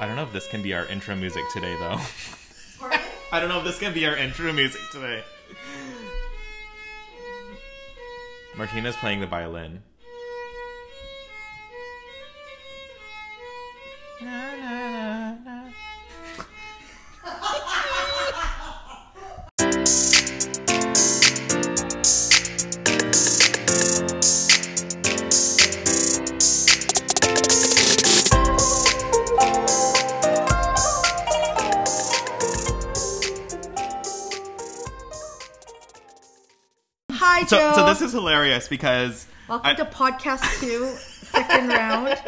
I don't know if this can be our intro music today, though. I don't know if this can be our intro music today. Martina's playing the violin. Hi, is hilarious because Welcome I- to podcast two, second round.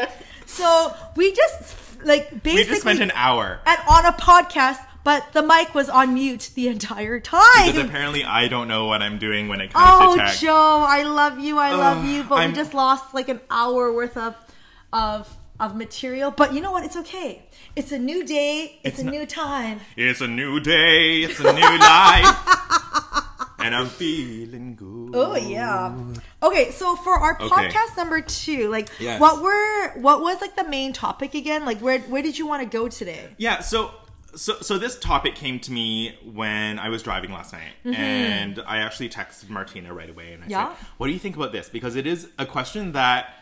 So we just like basically we just spent an hour and on a podcast, but the mic was on mute the entire time. because apparently I don't know what I'm doing when it comes oh, to tech. Oh, Joe, I love you. I love Ugh, you. But I'm- we just lost like an hour worth of of of material. But you know what? It's okay. It's a new day. It's, It's a not- new time. It's a new day. It's a new life. And I'm feeling good. Oh yeah. Okay, so for our Okay. podcast number two, like Yes. what were what was like the main topic again? Like where where did you want to go today? Yeah, so so so this topic came to me when I was driving last night, and I actually texted Martina right away, and I Mm-hmm. Yeah? said, "What do you think about this?" Because it is a question that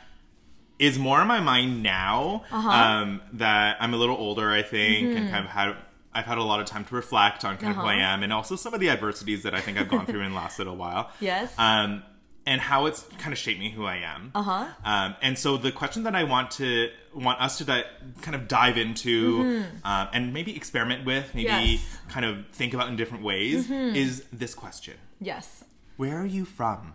is more on my mind now Uh-huh. um, that I'm a little older, I think, Mm-hmm. and kind of had. I've had a lot of time to reflect on kind of who I Uh-huh. am, and also some of the adversities that I think I've gone through in the last little while. Yes. Um, and how it's kind of shaped me who I am. Uh-huh. Um, and so the question that I want to want us to di- kind of dive into um, and maybe experiment with, maybe Mm-hmm. Yes. Mm-hmm. kind of think about in different ways, is this question: Yes. Where are you from?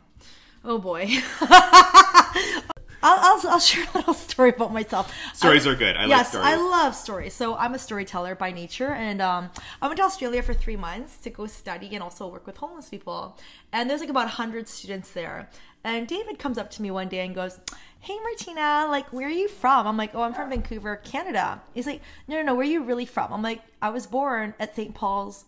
Oh boy. I'll, I'll, I'll share a little story about myself. Stories I- are good. I like yes, stories. I love stories. So I'm a storyteller by nature, and um, I went to Australia for three months to go study and also work with homeless people. And there's like about hundred students there. And David comes up to me one day and goes, "Hey Martina, like where are you from?" I'm like, "Oh, I'm from Vancouver, Canada." He's like, "No, no, no, where are you really from?" I'm like, "I was born at St. Paul's."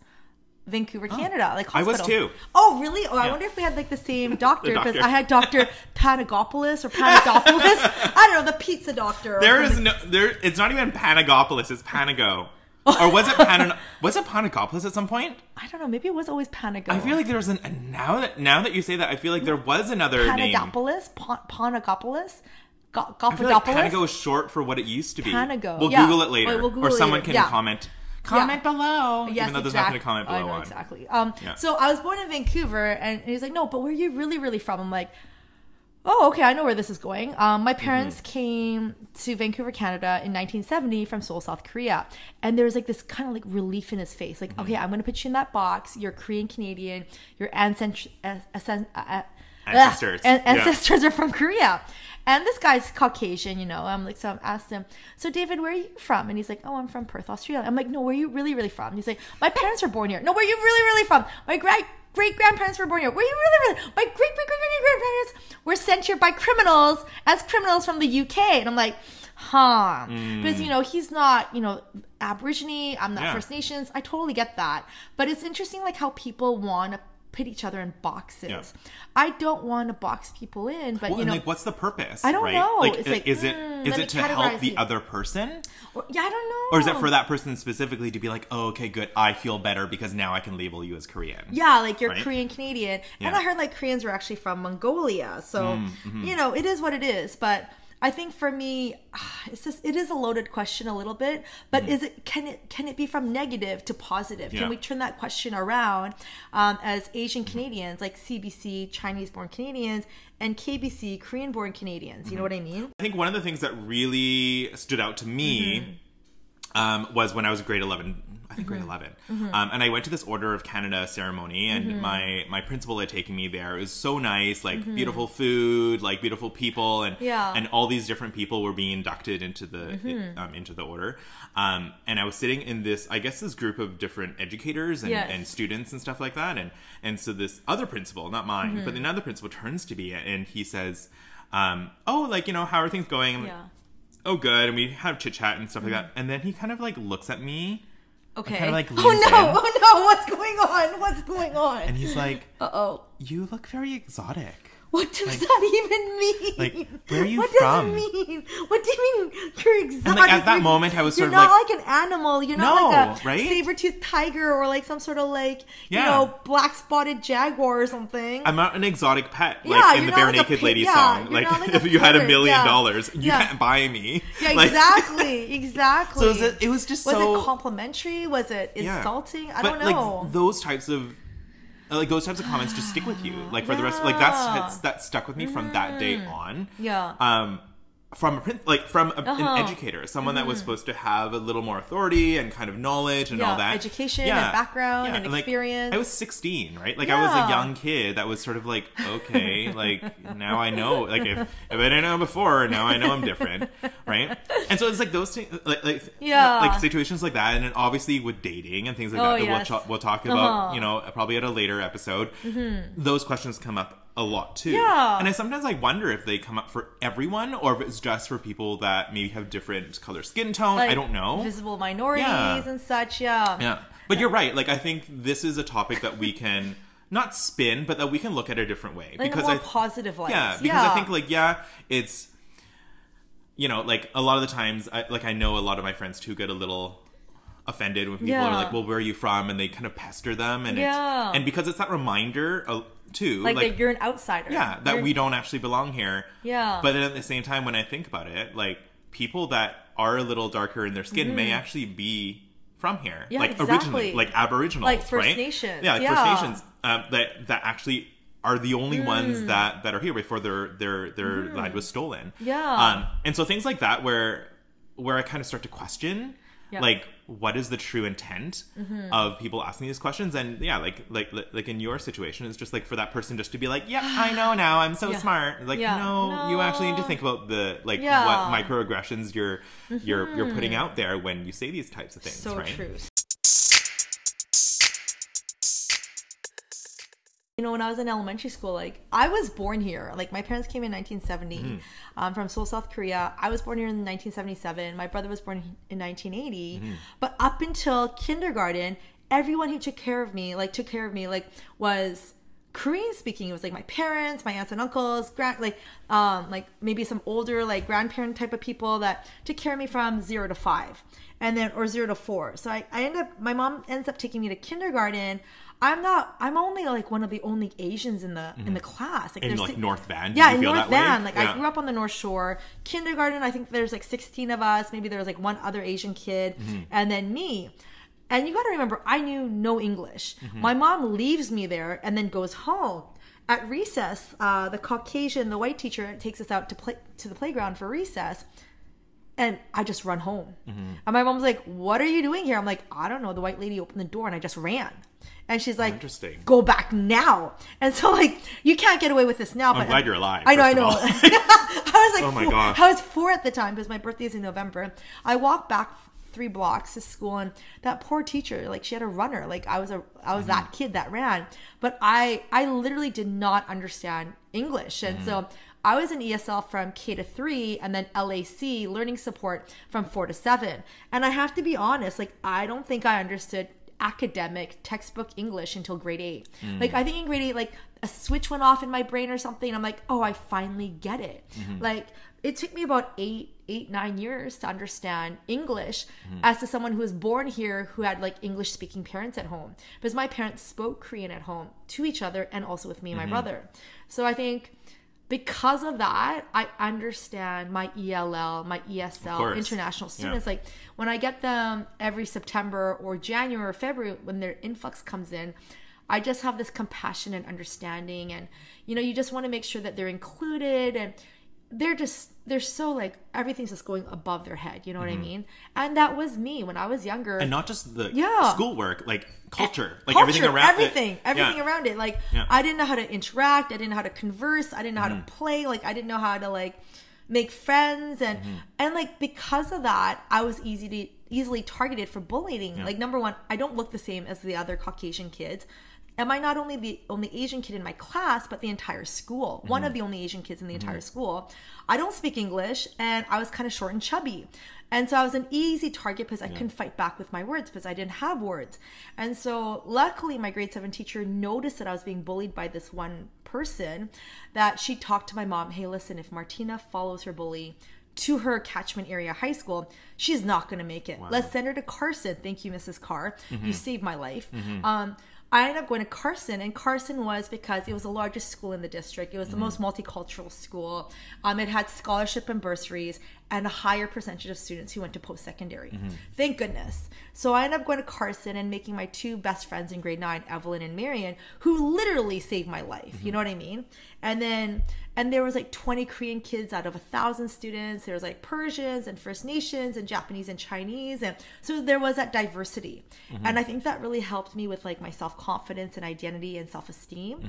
Vancouver, oh. Canada. Like I was too. Oh, really? Oh, I wonder if we had like the same doctor because. I had Doctor Panagopoulos or Panagopoulos. I don't know the pizza doctor. There is no there. It's not even Panagopolis. It's Panago. or was it Pan? was it Panagopolis at some point? I don't know. Maybe it was always Panago. I feel like there was an. Now that now that you say that, I feel like there was another name. Panagopoulos, Pon- Panagopoulos, Go- I feel like Panago is short for what it used to be. Panago, We'll yeah. Google it later, Wait, we'll Google or someone later. can Yeah. comment. Comment below. Yes, even though there's exactly. nothing to comment below I know on. exactly. Um, Yeah. so I was born in Vancouver, and he's like, "No, but where are you really, really from?" I'm like, "Oh, okay, I know where this is going." Um, my parents Mm-hmm. came to Vancouver, Canada, in 1970 from Seoul, South Korea, and there was like this kind of like relief in his face, like, Mm-hmm. "Okay, I'm gonna put you in that box. You're Korean Canadian. Your ancestors." Uh, uh, Ancestors. Yeah. ancestors are from Korea. And this guy's Caucasian, you know. I'm like, so I asked him, so David, where are you from? And he's like, oh, I'm from Perth, Australia. I'm like, no, where are you really, really from? And he's like, my parents were born here. No, where are you really, really from? My great great grandparents were born here. Where are you really, really? My great great great great grandparents were sent here by criminals as criminals from the UK. And I'm like, huh? Mm. Because you know he's not, you know, Aborigine. I'm not Yeah. First Nations. I totally get that. But it's interesting, like how people want to put each other in boxes. Yeah. I don't want to box people in, but Well, you and know, like, what's the purpose? I don't right? know. Like, It's like, is it mm, is it to help the you. other person, or- yeah, I don't know. or is it for that person specifically to be like, oh, okay, good, I feel better because now I can label you as Korean? Yeah, like you're Right? Korean Canadian, and I heard like Koreans were actually from Mongolia, so Mm, mm-hmm. you know it is what it is. But I think for me, it's just it is a loaded question a little bit. But is it can it can it be from negative to positive? Mm-hmm. Yeah. Can we turn that question around um, as Asian Canadians, like CBC Chinese born Canadians and KBC Korean born Canadians? You know what I mean? I think one of the things that really stood out to me Mm-hmm. um, was when I was grade 11. I think grade 11. Mm-hmm. Um, and I went to this Order of Canada ceremony, and my, my principal had taken me there. It was so nice, like beautiful food, like beautiful people, and Mm-hmm. Yeah. and all these different people were being inducted into the Mm-hmm. um, into the order. Um, and I was sitting in this, I guess, this group of different educators and, Yes. and students and stuff like that. And and so this other principal, not mine, Mm-hmm. but another principal turns to me and he says, um, "Oh, like you know, how are things going?" I'm like, oh good and we have chit chat and stuff like that and then he kind of like looks at me Okay. kinda, like, oh no! in. Oh no! What's going on? What's going on? and he's like Uh oh. you look very exotic What does that even mean? Like, where are you what from? What does it mean? What do you mean you're like, at that You're- moment, I was sort of not like, an animal. You're not No, like a right? saber-toothed tiger or like some sort of like you know black spotted jaguar or something. I'm not an exotic pet, like Yeah, in the Bare like Naked Lady yeah, song. Like, like if you had a million yeah. dollars, you Yeah. can't buy me. yeah, Like- exactly, exactly. So it was, it was just was so it complimentary? Was it yeah. insulting? I but don't know. like those types of like those types of comments just stick with you like for the rest like that's that's- that stuck with me from that day on Yeah. um from a like from a, Uh-huh. an educator someone that was supposed to have a little more authority and kind of knowledge and Yeah, all that education and background and like, experience. i was 16 right like i was a young kid that was sort of like okay like now i know like if, if i didn't know before now i know i'm different right and so it's like those things like, like Yeah. like situations like that and then obviously with dating and things like Oh, that that we'll, ch- we'll talk about Uh-huh. Mm-hmm. you know probably at a later episode those questions come up a lot too Yeah. and i sometimes i wonder if they come up for everyone or if it's just for people that maybe have different color skin tone i don't know Visible minorities Yeah. and such. Yeah. yeah but you're right like i think this is a topic that we can not spin but that we can look at a different way Like because a more i positive light. yeah because i think like yeah it's you know like a lot of the times I, like i know a lot of my friends too get a little offended when people Yeah. are like well where are you from and they kind of pester them and Yeah. and because it's that reminder too like, like, that you're an outsider. yeah that You're- we don't actually belong here Yeah. but then at the same time when i think about it like people that are a little darker in their skin may actually be from here Mm-hmm. Yeah, like exactly. originally like Aboriginal, Like First right? Nations, yeah like yeah. first nations um, that that actually are the only Mm. ones that that are here before their their their land was stolen Yeah. um and so things like that where where i kind of start to question Yeah. like what is the true intent Mm-hmm. of people asking these questions and yeah like like like in your situation it's just like for that person just to be like yeah i know now i'm so Yeah. smart like Yeah. no, you actually need to think about the like Yeah. what microaggressions you're you're you're putting out there when you say these types of things so right true. You know, when I was in elementary school, like I was born here. Like my parents came in 1970 Mm-hmm. um, from Seoul, South Korea. I was born here in 1977. My brother was born in 1980. Mm-hmm. But up until kindergarten, everyone who took care of me, like took care of me, like was Korean speaking. It was like my parents, my aunts and uncles, grand, like um, like maybe some older like grandparent type of people that took care of me from zero to five, and then or zero to four. So I, I end up my mom ends up taking me to kindergarten. I'm not. I'm only like one of the only Asians in the in the class. Like in there's like si- north van yeah, you in feel North that way? Van. Like Yeah. I grew up on the North Shore. Kindergarten, I think there's like 16 of us. Maybe there was like one other Asian kid, Mm-hmm. and then me. And you got to remember, I knew no English. Mm-hmm. My mom leaves me there and then goes home. At recess, uh, the Caucasian, the white teacher, takes us out to play to the playground for recess and I just run home. Mm-hmm. And my mom's like, "What are you doing here?" I'm like, "I don't know." The white lady opened the door, and I just ran. And she's like, Interesting. Go back now." And so, like, you can't get away with this now. I'm glad you're alive, I know, I know. I was like, Oh my four, gosh. I was four at the time because my birthday is in November. I walked back three blocks to school, and that poor teacher, like, she had a runner. Like, I was a, I was that mm-hmm. kid that ran, but I, I literally did not understand English, and so. Mm-hmm. I was in ESL from K to three and then LAC learning support from four to seven. And I have to be honest, like, I don't think I understood academic textbook English until grade eight. Hmm. Like, I think in grade eight, like, a switch went off in my brain or something. I'm like, oh, I finally get it. Mm-hmm. Like, it took me about eight, eight, nine years to understand English mm-hmm. as to someone who was born here who had like English speaking parents at home. Because my parents spoke Korean at home to each other and also with me and my mm-hmm. brother. So I think because of that, I understand my ELL, my ESL, international Yeah. students. Like when I get them every September or January or February when their influx comes in, I just have this compassion and understanding. And, you know, you just want to make sure that they're included and they're just, they're so like everything's just going above their head. You know what I mean? And that was me when I was younger. Mm-hmm. and not just the Yeah. schoolwork like culture like Culture, everything around everything, it. everything Yeah. around it. Like Yeah. I didn't know how to interact. I didn't know how to converse. I didn't know how Mm-hmm. to play. Like I didn't know how to like make friends and Mm-hmm. and like because of that, I was easy to easily targeted for bullying. Like number one, I don't look the same as the other Caucasian kids. Am I not only the only Asian kid in my class, but the entire school? One Mm-hmm. of the only Asian kids in the entire school. I don't speak English, and I was kind of short and chubby. And so I was an easy target because I couldn't fight back with my words because I didn't have words. And so luckily, my grade seven teacher noticed that I was being bullied by this one person that she talked to my mom, hey, listen, if Martina follows her bully to her catchment area high school, she's not going to make it. Let's send her to Carson. Thank you, Mrs. Carr. You saved my life. Um, I ended up going to Carson, and Carson was because it was the largest school in the district. It was the most multicultural school. Um, it had scholarship and bursaries, and a higher percentage of students who went to post secondary. Mm-hmm. Thank goodness. So I ended up going to Carson and making my two best friends in grade nine, Evelyn and Marion, who literally saved my life. You mm-hmm. know what I mean? And then and there was like 20 korean kids out of a thousand students there was like persians and first nations and japanese and chinese and so there was that diversity mm-hmm. and i think that really helped me with like my self-confidence and identity and self-esteem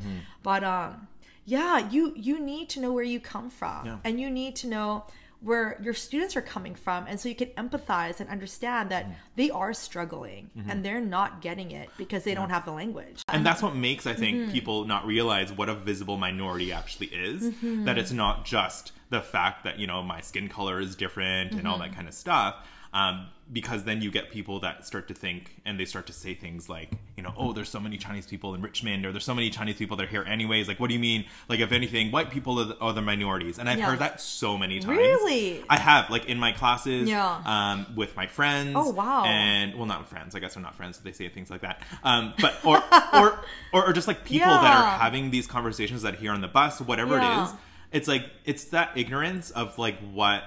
but um yeah you you need to know where you come from Yeah. and you need to know where your students are coming from and so you can empathize and understand that they are struggling and they're not getting it because they don't have the language and that's what makes i think Mm-hmm. people not realize what a visible minority actually is Mm-hmm. that it's not just the fact that you know my skin color is different and Mm-hmm. all that kind of stuff um, because then you get people that start to think and they start to say things like you know oh there's so many chinese people in richmond or there's so many chinese people that are here anyways like what do you mean like if anything white people are the, are the minorities and i've Yeah. heard that so many times Really? i have like in my classes Yeah. um, with my friends Oh, wow. and well not friends i guess they're not friends if they say things like that um, but or, or or or just like people that are having these conversations that hear on the bus whatever it Yeah. is it's like it's that ignorance of like what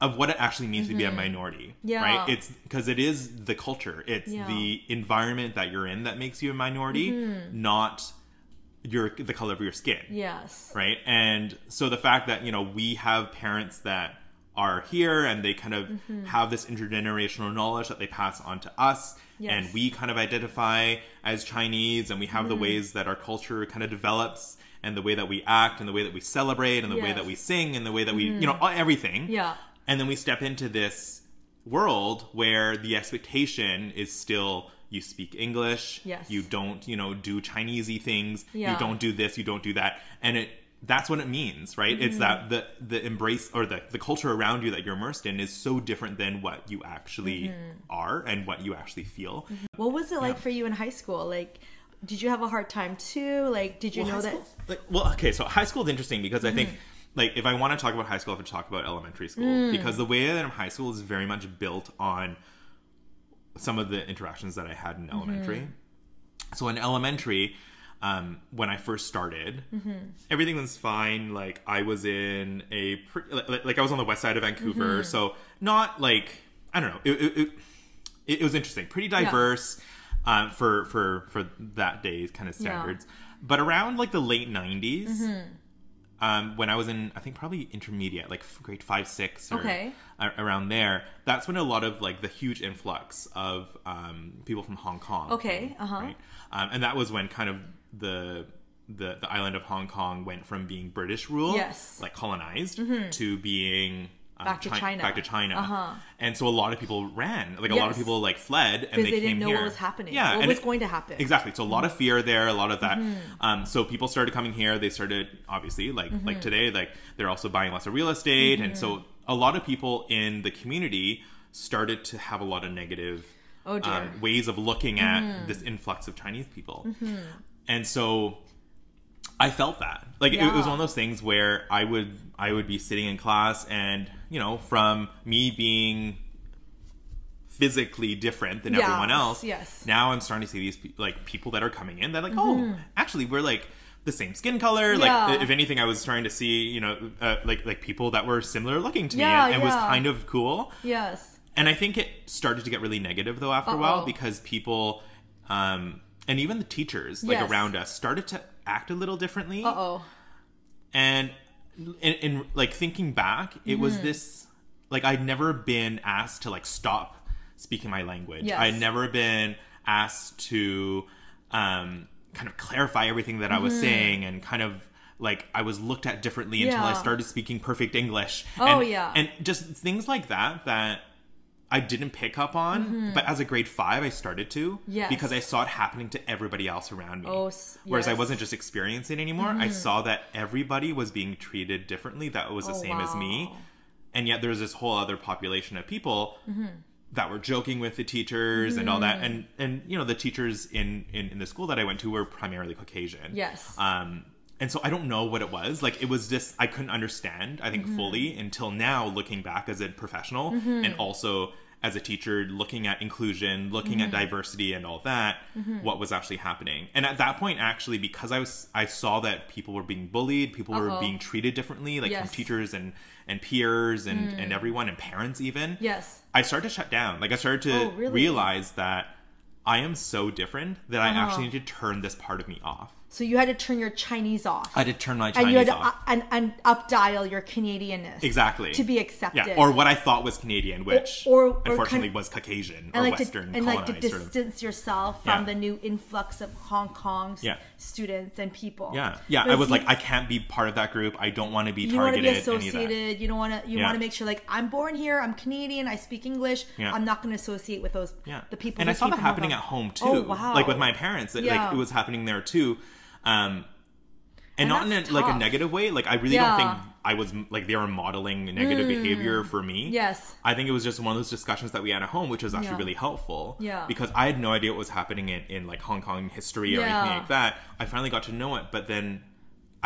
of what it actually means to be a minority Mm-hmm. Yeah. right it's because it is the culture it's Yeah. the environment that you're in that makes you a minority Mm-hmm. not your the color of your skin yes right and so the fact that you know we have parents that are here and they kind of Mm-hmm. have this intergenerational knowledge that they pass on to us Yes. and we kind of identify as chinese and we have the Mm-hmm. ways that our culture kind of develops and the way that we act and the way that we celebrate and the way that we sing and the way that we you know everything yeah and then we step into this world where the expectation is still you speak English. Yes. You don't, you know, do Chinesey things. Yeah. You don't do this, you don't do that. And it that's what it means, right? It's Mm-hmm. that the the embrace or the the culture around you that you're immersed in is so different than what you actually Mm-hmm. are and what you actually feel. What was it like for you in high school? Like, did you have a hard time too? Like, did you Well, know that? school- like, well, okay, so high school is interesting because I Mm-hmm. think, like, if I want to talk about high school, I have to talk about elementary school Mm. because the way that I'm high school is very much built on some of the interactions that I had in Mm-hmm. elementary. So in elementary, um, when I first started, Mm-hmm. everything was fine. Like I was in a pre- like, like I was on the west side of Vancouver, Mm-hmm. so not like I don't know. It, it, it, it was interesting, pretty diverse um, for for for that day's kind of Yeah. standards. But around like the late 90s, Mm-hmm. Um, when I was in, I think probably intermediate, like grade five, six, or Okay. around there, that's when a lot of like the huge influx of um, people from Hong Kong. Okay, uh-huh. Right? Um, and that was when kind of the the the island of Hong Kong went from being British rule, Yes. Mm-hmm. like colonized, to being Back to Chi- China. back to China. Uh-huh. And so a lot of people ran, like a lot of people like fled, and they, they, came didn't know here. what was happening. Yeah, what and was it- going to happen. Exactly. So a lot of fear there, a lot of that. Mm-hmm. Um, so people started coming here. They started obviously like Mm-hmm. like today, like they're also buying lots of real estate, and so a lot of people in the community started to have a lot of negative Oh. Mm-hmm. um, ways of looking at this influx of Chinese people, and so. I felt that. Like it, it was one of those things where I would I would be sitting in class and, you know, from me being physically different than Yes, everyone else. yes. Now I'm starting to see these like people that are coming in that like, oh, actually we're like the same skin color. Mm-hmm. Yeah. Like if anything, I was trying to see you know uh, like like people that were similar looking to me Yeah, and, and was kind of cool. Yes. And I think it started to get really negative though after a while because people, um, and even the teachers like Yes. around us started to act a little differently Uh oh. and in, in like thinking back it Mm-hmm. was this like i'd never been asked to like stop speaking my language Yes. i'd never been asked to um kind of clarify everything that i was saying and kind of like i was looked at differently until i Mm-hmm. Started speaking perfect english Oh, and, yeah. and just things like that that I didn't pick up on, but as a grade five, I started to Mm-hmm. Yes. because I saw it happening to everybody else around me. Oh, s- Whereas I. Mm-hmm. wasn't just experiencing it anymore. I saw that everybody was being treated differently that was the Oh, same as me. And yet there's this whole other population of people Mm-hmm. that were joking with the teachers and all that and and you know the teachers in, in in the school that i went to were primarily caucasian Yes. um and so i don't know what it was like it was just i couldn't understand i think Mm-hmm. fully until now looking back as a professional and also as a teacher looking at inclusion looking Mm-hmm. at diversity and all that what was actually happening and at that point actually because i was i saw that people were being bullied people were Uh-oh. being treated differently like Yes. Mm. from teachers and and peers and and everyone and parents even Yes. I started to shut down. Like I started to Oh, really? realize that I am so different that I Uh-huh. actually need to turn this part of me off. So you had to turn your Chinese off. I had to turn my Chinese off. and you had to off. uh, and, and up dial your Canadianness. exactly. To be accepted. Yeah, or what I thought was Canadian, which or- or unfortunately kind- was Caucasian or like Western to, and like to sort of. distance yourself from Yeah. the new influx of Hong Kong's Yeah. students and people. Yeah, yeah. I was you- like, I can't be part of that group. I don't want to be targeted. you want to be any of that. associated. You don't want to. You want to make sure, like, I'm born here. I'm Canadian. I speak English. I'm not going to associate with those. Yeah, the people. And I saw that happening Kong. at home too. Oh wow! Like with my parents, it, Yeah. like it was happening there too. Um, and, And not in a, like a negative way. Like I really Yeah. don't think I was like they were modeling negative behavior for me. Yes. I think it was just one of those discussions that we had at home, which was actually Yeah. really helpful. Yeah. Because I had no idea what was happening in, in like Hong Kong history or anything like that. I finally got to know it, but then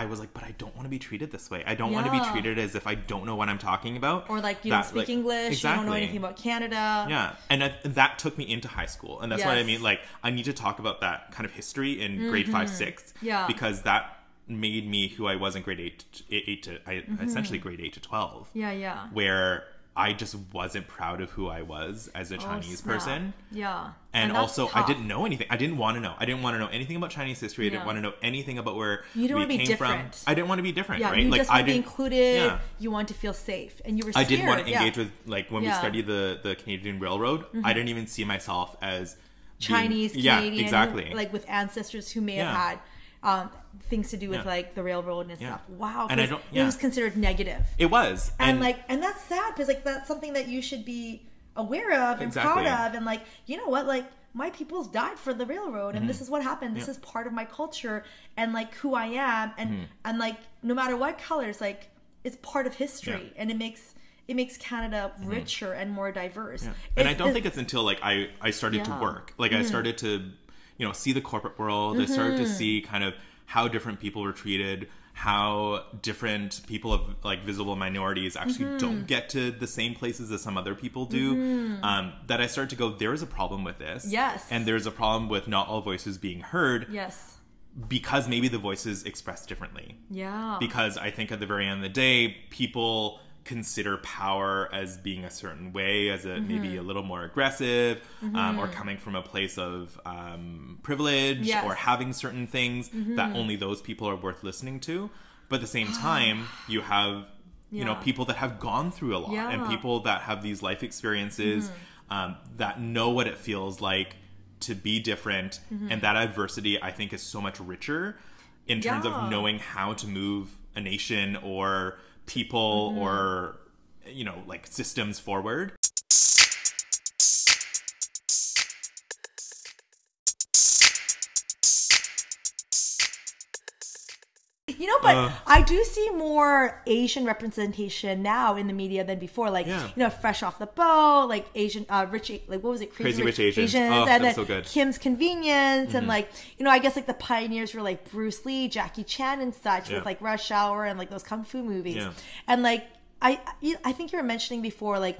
I was like, but I don't want to be treated this way. I don't want to be treated as if I don't know what I'm talking about. or like you That, don't speak like- English. You don't know anything about Canada. Yeah, and I, that took me into high school, and that's what I mean. Like, I need to talk about that kind of history in grade five, six, Mm-hmm. Yeah. because that made me who I was in grade eight, to- eight to I, Mm-hmm. essentially grade eight to twelve, Yeah. Yeah. where I just wasn't proud of who I was as a Oh, Chinese snap. person. Yeah. And, that's also, I didn't know anything. I didn't want to know. I didn't want to know anything about Chinese history. I didn't want to know anything about where You didn't we wanna be came different. from. I didn't want to be different, Yeah, right? you like just I want to be included. Yeah. You want to feel safe, and you were. I didn't want to yeah. engage with like when we Yeah. Mm-hmm. studied the the Canadian Railroad. I didn't even see myself as being- Chinese, yeah, Canadian, exactly. like with ancestors who may Yeah. have had um, things to do with Yeah. like the railroad and Yeah. stuff. Wow, And I don't- it was considered negative, it was, and, like, and that's sad because like that's something that you should be aware of and Exactly. proud of, and like, you know what, like. My people's died for the railroad, and this Mm-hmm. is what happened. This is part of my culture, and like who I am, and Mm-hmm. and like no matter what colors, like it's part of history, Yeah. Mm-hmm. and it makes it makes Canada richer and more diverse. and It's- I don't think it's until like I I started to work, like I started to, you know, see the corporate world. I started Mm-hmm. to see kind of how different people were treated, how different people of like visible minorities actually Mm-hmm. don't get to the same places as some other people do. Um, that I started to go, there is a problem with this. Yes. and there's a problem with not all voices being heard yes, because maybe the voices expressed differently. yeah, because I think at the very end of the day, people consider power as being a certain way, as a Mm-hmm. maybe a little more aggressive, um, or coming from a place of um, privilege, Yes. Mm-hmm. or having certain things that only those people are worth listening to. But at the same time, you have you know people that have gone through a lot, and Yeah. Mm-hmm. people that have these life experiences um, that know what it feels like to be different, Mm-hmm. and that adversity I think is so much richer in terms Yeah. of knowing how to move a nation or people Mm-hmm. or you know like systems forward You know, but Uh. I do see more Asian representation now in the media than before. Like, Yeah. you know, fresh off the boat, like Asian, uh, rich, like what was it, Crazy Rich Asians. Oh, and that's then so good. Mm-hmm. Kim's Convenience, and like, you know, I guess like the pioneers were like Bruce Lee, Jackie Chan, and such Yeah. with like Rush Hour and like those kung fu movies, Yeah. and like I, I think you were mentioning before, like.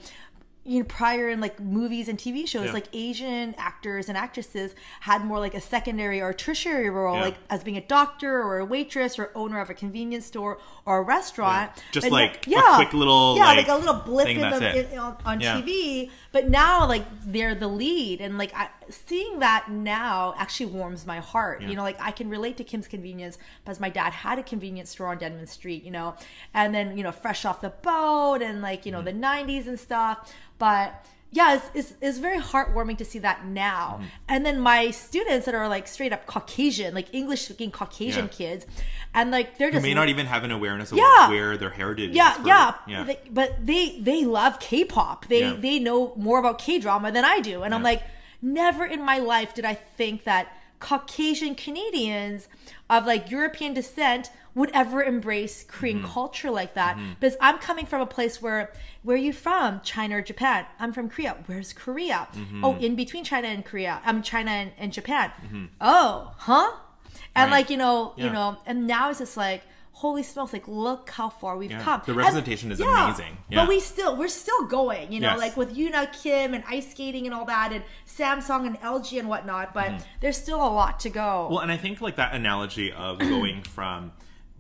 You know, prior in like movies and TV shows, Yeah. like Asian actors and actresses had more like a secondary or tertiary role, Yeah. like as being a doctor or a waitress or owner of a convenience store or a restaurant. Yeah. Just But like a now- quick little, yeah, like, like, a little blip in the, in, on, on Yeah. TV. But now, like they're the lead, and like I, seeing that now actually warms my heart. You know, like I can relate to Kim's Convenience because my dad had a convenience store on Denman Street. You know, and then you know, fresh off the boat and like you know Mm-hmm. the '90s and stuff, but yeah, it's, it's, it's very heartwarming to see that now. Mm-hmm. And then my students that are like straight up Caucasian, like English speaking Caucasian Yeah. kids, and like they're who just may not even have an awareness of Yeah. where their heritage yeah, is. yeah, yeah. They- but they they love K-pop. They Yeah. they know more about K-drama than I do, and I'm like, never in my life did I think that Caucasian Canadians of like European descent would ever embrace Korean Mm-hmm. culture like that because I'm coming from a place where where are you from China or Japan I'm from Korea where's Korea Mm-hmm. oh in between China and Korea I'm China and, and Japan oh huh and Right. like you know you know and now it's just like holy smokes like look how far we've Yeah. come The And- representation is amazing. Yeah. but we still we're still going you know Yes. like with Yuna Kim and ice skating and all that and Samsung and LG and whatnot but there's still a lot to go Mm-hmm. Well, and I think like that analogy of going from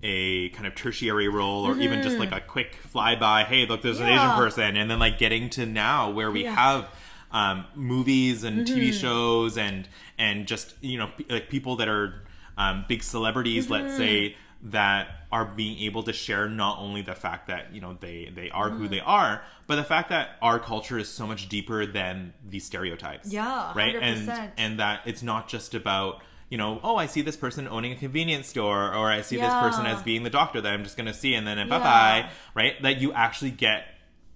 a kind of tertiary role or even just like a quick flyby, hey, look, there's an Asian Mm-hmm. Person, and then like getting to now where we Yeah. have um, movies and TV Mm-hmm. shows and and just you know p- like people that are um, big celebrities, Mm-hmm. let's say that are being able to share not only the fact that you know they they are who Mm-hmm. they are but the fact that our culture is so much deeper than these stereotypes Yeah, right 100%. and and that it's not just about you know oh i see this person owning a convenience store or i see this person as being the doctor that i'm just going to see and then Yeah. bye bye right that you actually get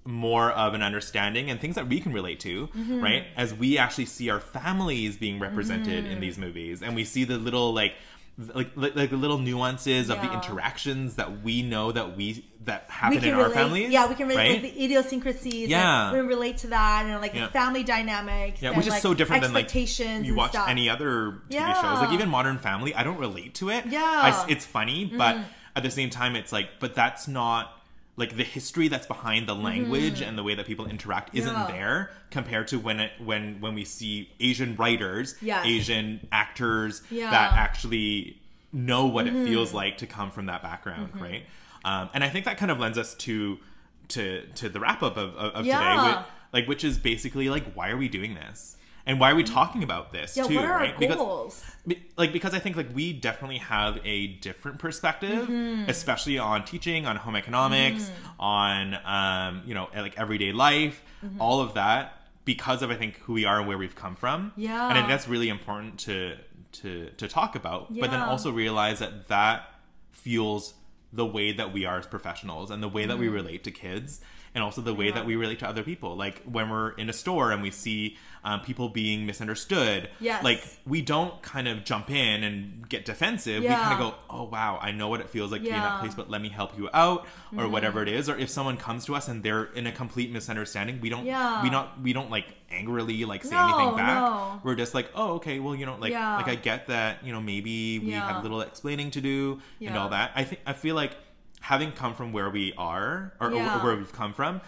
more of an understanding and things that we can relate to Mm-hmm. right as we actually see our families being represented Mm-hmm. in these movies and we see the little like like, like, like the little nuances of the interactions that we know that we that happen in relate, our families yeah, we can relate right? like the idiosyncrasies. Yeah. we relate to that, and like Yeah. the family dynamics. Yeah, which is like, so different than like you watch stuff. any other TV Yeah. shows. Like even Modern Family, I don't relate to it. Yeah. I it's funny, but mm-hmm. at the same time, it's like, but that's not like the history that's behind the language and the way that people interact isn't Mm-hmm. Yeah. there compared to when it when when we see Asian writers, Yes. Asian actors Yeah. Mm-hmm. that actually know what it feels like to come from that background, right? Um, and I think that kind of lends us to to to the wrap up of, of, of Yeah. today, which, like which is basically like why are we doing this and why are we talking about this Yeah, too what are right? Our because like because i think like we definitely have a different perspective Mm-hmm. especially on teaching on home economics on um you know like everyday life Mm-hmm. all of that because of i think who we are and where we've come from. Yeah. and I think that's really important to to to talk about but then also realize that that fuels the way that we are as professionals and the way that we relate to kids and also the way Mm-hmm. Yeah. that we relate to other people like when we're in a store and we see um, people being misunderstood Yes. like we don't kind of jump in and get defensive Yeah. we kind of go oh wow i know what it feels like to be in that Mm-hmm. place but let me help you out or whatever it is or if someone comes to us and they're in a complete misunderstanding we don't Yeah. we not we don't like angrily like say No, anything back no. we're just like oh okay well you know like Yeah. like i get that you know maybe we Yeah. have a little explaining to do and all that i think i feel like having come from where we are or, or where we've come from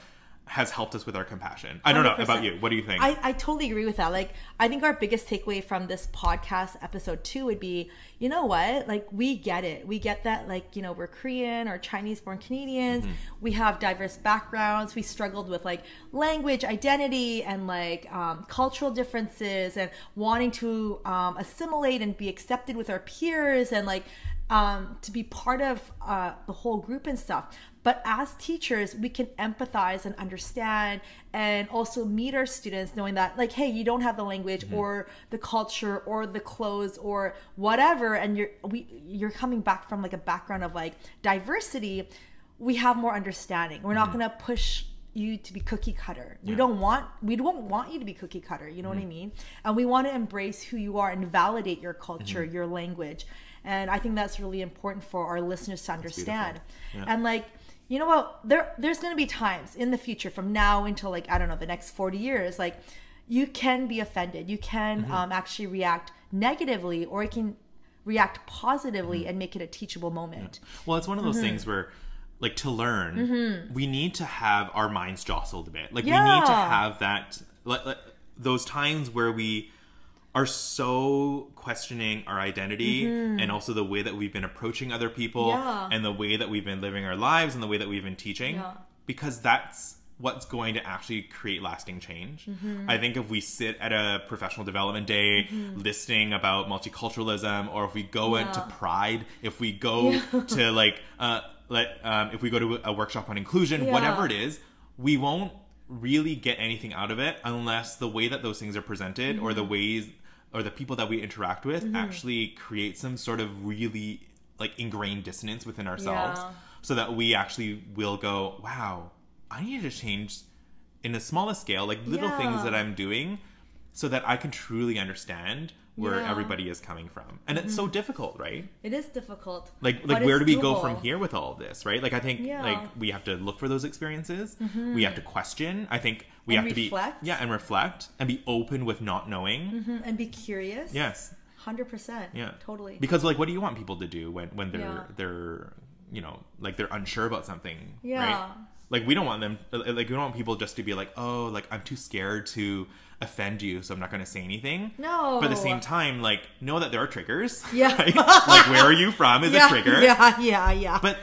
has helped us with our compassion i don't know 100%. about you what do you think I, I totally agree with that. Like, I think our biggest takeaway from this podcast episode two would be, you know what? Like, we get it. We get that, like, you know, we're Korean or Chinese born Canadians. Mm-hmm. We have diverse backgrounds. We struggled with, like, language, identity, and, like, um, cultural differences and wanting to um, assimilate and be accepted with our peers and, like, um, to be part of uh, the whole group and stuff. But as teachers, we can empathize and understand and also meet our students knowing that, like, hey, you don't have the language or the culture or the clothes or whatever, and you're we you're coming back from like a background of like diversity. We have more understanding. We're not gonna push you to be cookie cutter. We don't want we don't want you to be cookie cutter. You know what I mean? And we want to embrace who you are and validate your culture, your language. And I think that's really important for our listeners to understand. Yeah. And like, you know what? There there's gonna be times in the future from now until like, I don't know, the next 40 years, like you can be offended. You can Mm-hmm. um, actually react negatively or you can react positively Mm-hmm. and make it a teachable moment. Well, it's one of those Mm-hmm. things where, like, to learn, we need to have our minds jostled a bit. Like, we need to have that, like, like, those times where we are so questioning our identity and also the way that we've been approaching other people Mm-hmm. Yeah. and the way that we've been living our lives and the way that we've been teaching Yeah. because that's what's going to actually create lasting change. Mm-hmm. I think if we sit at a professional development day listening about multiculturalism, or if we go into Pride, if we go to like, uh, let, um, if we go to a workshop on inclusion, Yeah. whatever it is, we won't really get anything out of it unless the way that those things are presented or the Mm-hmm. ways or the people that we interact with mm-hmm. actually create some sort of really like ingrained dissonance within ourselves Yeah. so that we actually will go wow i need to change in the smallest scale like little things that i'm doing so that i can truly understand where Yeah. Mm-hmm. everybody is coming from, and it's so difficult, right? It is difficult. Like, like where do we go from here with all of this, right? Like, I think Yeah. Mm-hmm. like we have to look for those experiences. We have to question. I think we And have reflect. to be yeah, and reflect and be open with not knowing. Mhm, And be curious. Yes, Hundred percent. yeah, Totally. Because like, what do you want people to do when when they're Yeah. they're you know like they're unsure about something, Yeah. right? Like we don't want them like we don't want people just to be like, oh, like I'm too scared to offend you, so I'm not going to say anything. No. But at the same time, like know that there are triggers. Yeah. right? like where are you from is yeah, a trigger. Yeah, yeah, yeah. But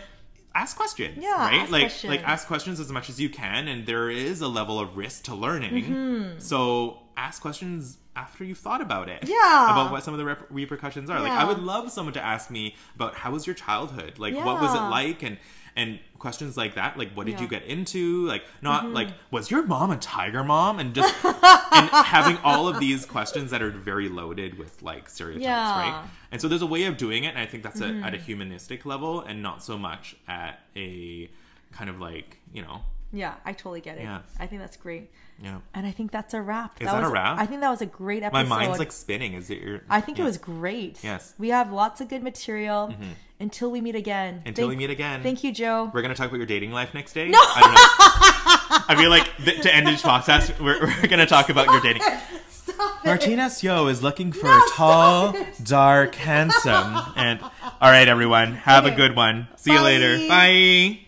ask questions. Yeah, Right? like questions. like ask questions as much as you can and there is a level of risk to learning. Mm-hmm. So ask questions after you've thought about it. Yeah. About what some of the rep- repercussions are. Like I would love someone to ask me about how was your childhood? Like what was it like and and questions like that like what did you Yeah. Mm-hmm. get into like not like was your mom a tiger mom and just and having all of these questions that are very loaded with like stereotypes Yeah. Mm-hmm. right and so there's a way of doing it and i think that's a, at a humanistic level and not so much at a kind of like you know yeah, I totally get it. Yeah. I think that's great. yeah And I think that's a wrap. Is that a was, wrap? I think that was a great episode. my mind's like spinning is it your I think yeah. it was great. Yes. We have lots of good material until we meet again. until we meet again Thank you, Joe. we're gonna talk about your dating life next day no! i don't know i feel like th- to end each podcast we're, we're gonna talk about your dating Stop. Martina Seo is looking for No, a tall, dark, handsome, and all right, everyone, have a good one. See you later. Bye. Bye.